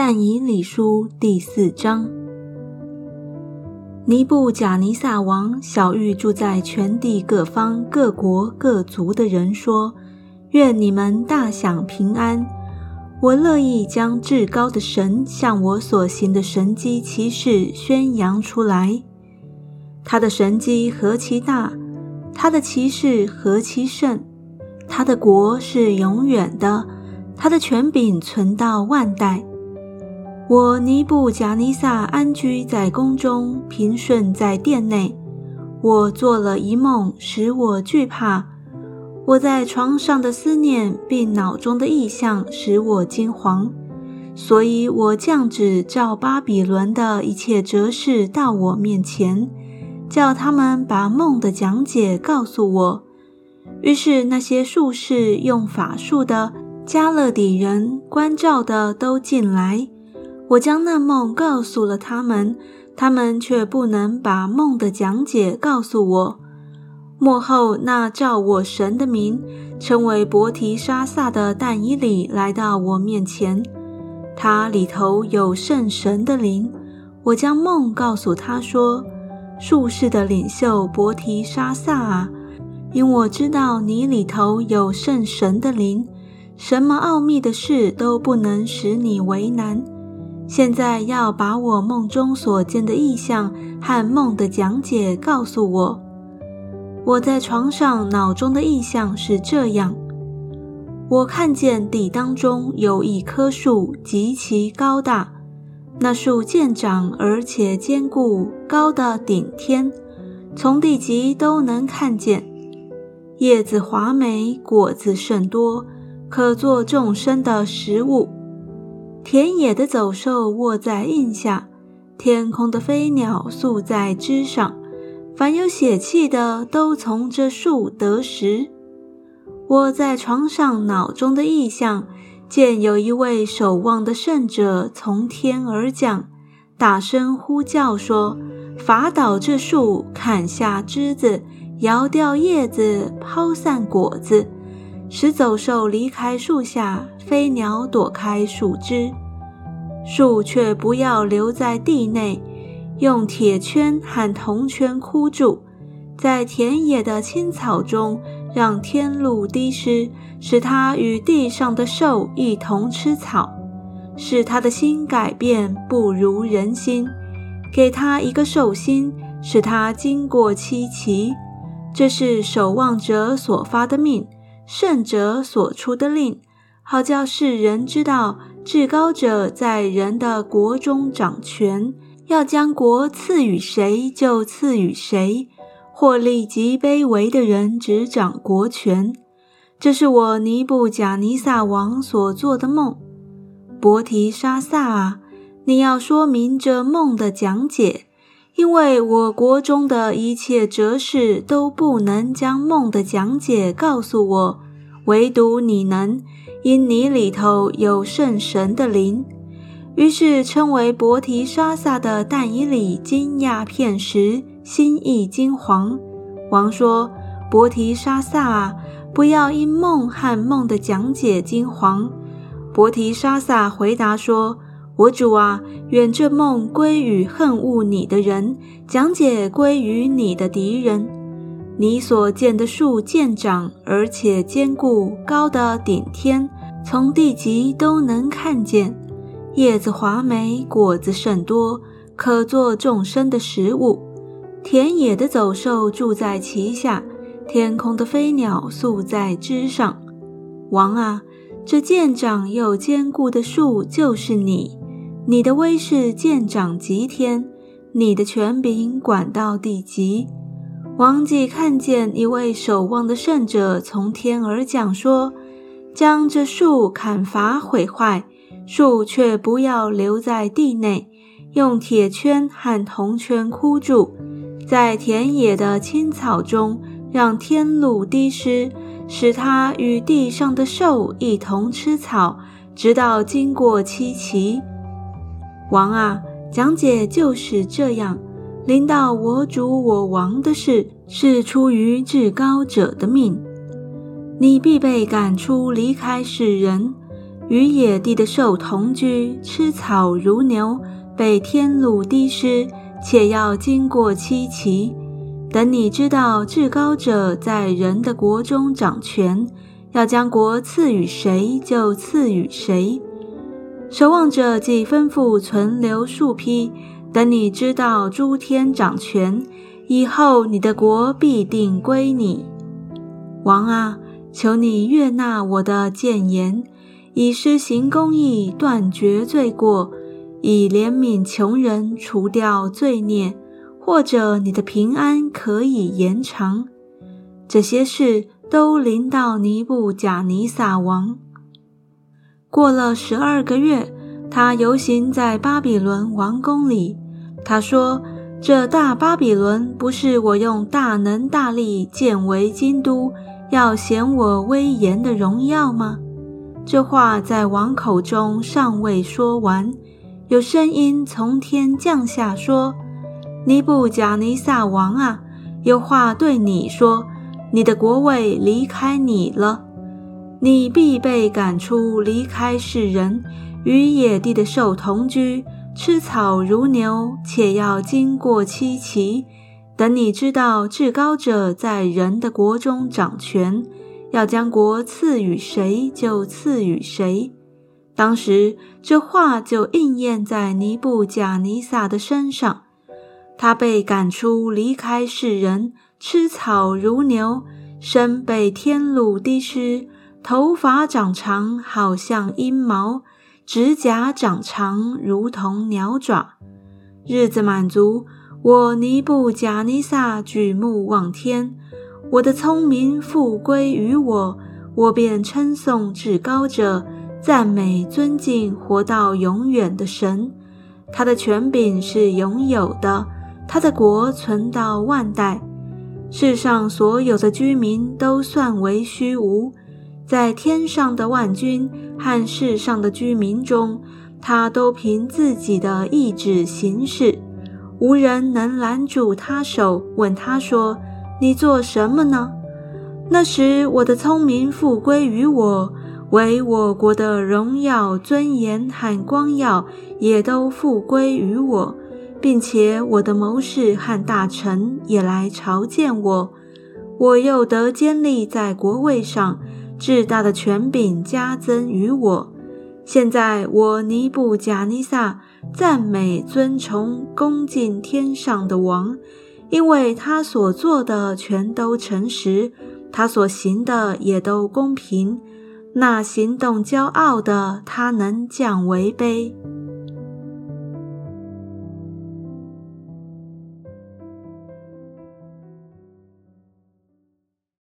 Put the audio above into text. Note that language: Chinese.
但以理书第四章。尼布贾尼撒王小玉住在全地各方各国各族的人说：“愿你们大享平安。我乐意将至高的神向我所行的神迹奇事宣扬出来。他的神迹何其大，他的奇事何其甚。他的国是永远的，他的权柄存到万代。”我尼布贾尼撒安居在宫中，平顺在殿内。我做了一梦，使我惧怕。我在床上的思念，并脑中的意象，使我惊惶。所以，我降旨召巴比伦的一切哲士到我面前，叫他们把梦的讲解告诉我。于是，那些术士、用法术的、加勒底人、关照的都进来。我将那梦告诉了他们，他们却不能把梦的讲解告诉我。幕后那照我神的名称为伯提沙萨的但伊里来到我面前，他里头有圣神的灵。我将梦告诉他说：“术士的领袖伯提沙萨啊，因我知道你里头有圣神的灵，什么奥秘的事都不能使你为难。”现在要把我梦中所见的意象和梦的讲解告诉我。我在床上脑中的意象是这样：我看见地当中有一棵树极其高大，那树渐长而且坚固，高的顶天，从地极都能看见。叶子华美，果子甚多，可做众生的食物。田野的走兽卧在荫下，天空的飞鸟宿在枝上，凡有血气的都从这树得食。我在床上脑中的意象，见有一位守望的圣者从天而降，大声呼叫说：“伐倒这树，砍下枝子，摇掉叶子，抛散果子。”使走兽离开树下，飞鸟躲开树枝，树却不要留在地内，用铁圈和铜圈箍住，在田野的青草中，让天露滴湿，使它与地上的兽一同吃草，使他的心改变，不如人心，给他一个兽心，使他经过七奇。这是守望者所发的命。圣者所出的令，好叫世人知道，至高者在人的国中掌权，要将国赐予谁就赐予谁，或立即卑微的人执掌国权。这是我尼布贾尼撒王所做的梦。伯提沙撒啊，你要说明这梦的讲解。因为我国中的一切哲士都不能将梦的讲解告诉我，唯独你能，因你里头有圣神的灵。于是称为伯提沙撒的但以里惊讶片时，心意惊惶。王说：“伯提沙撒啊，不要因梦和梦的讲解惊惶。”伯提沙撒回答说。我主啊，愿这梦归于恨恶你的人，讲解归于你的敌人。你所见的树渐长，而且坚固，高的顶天，从地极都能看见。叶子华美，果子甚多，可做众生的食物。田野的走兽住在其下，天空的飞鸟宿在枝上。王啊，这渐长又坚固的树就是你。你的威势见长极天，你的权柄管到地极。王继看见一位守望的圣者从天而降，说：“将这树砍伐毁坏，树却不要留在地内，用铁圈和铜圈箍住，在田野的青草中，让天露滴湿，使它与地上的兽一同吃草，直到经过七期。”王啊，讲解就是这样。临到我主我王的事，是出于至高者的命。你必被赶出，离开世人。与野地的兽同居，吃草如牛，被天路低失，且要经过七奇。等你知道至高者在人的国中掌权，要将国赐予谁就赐予谁。守望者既吩咐存留数批，等你知道诸天掌权以后，你的国必定归你。王啊，求你悦纳我的谏言。以施行公义，断绝罪过；以怜悯穷人，除掉罪孽；或者你的平安可以延长。这些事都临到尼布贾尼撒王。过了十二个月，他游行在巴比伦王宫里。他说：“这大巴比伦不是我用大能大力建为京都，要显我威严的荣耀吗？”这话在王口中尚未说完，有声音从天降下说：“尼布贾尼撒王啊，有话对你说。你的国位离开你了，你必被赶出，离开世人，与野地的兽同居，吃草如牛，且要经过七期。等你知道至高者在人的国中掌权。”要将国赐予谁，就赐予谁。当时这话就应验在尼布贾尼撒的身上。他被赶出，离开世人，吃草如牛，身被天露滴湿，头发长长，好像阴毛，指甲长长，如同鸟爪。日子满足，我尼布贾尼撒举目望天。我的聪明复归于我，我便称颂至高者，赞美尊敬活到永远的神。他的权柄是永有的，他的国存到万代。世上所有的居民都算为虚无，在天上的万军和世上的居民中，他都凭自己的意志行事，无人能拦住他手，问他说。你做什么呢？那时我的聪明复归于我，为我国的荣耀、尊严和光耀也都复归于我，并且我的谋士和大臣也来朝见我。我又得坚立在国位上，至大的权柄加增于我。现在我尼布贾尼撒赞美、尊崇、恭敬天上的王。因为他所做的全都诚实，他所行的也都公平。那行动骄傲的，他能降为卑。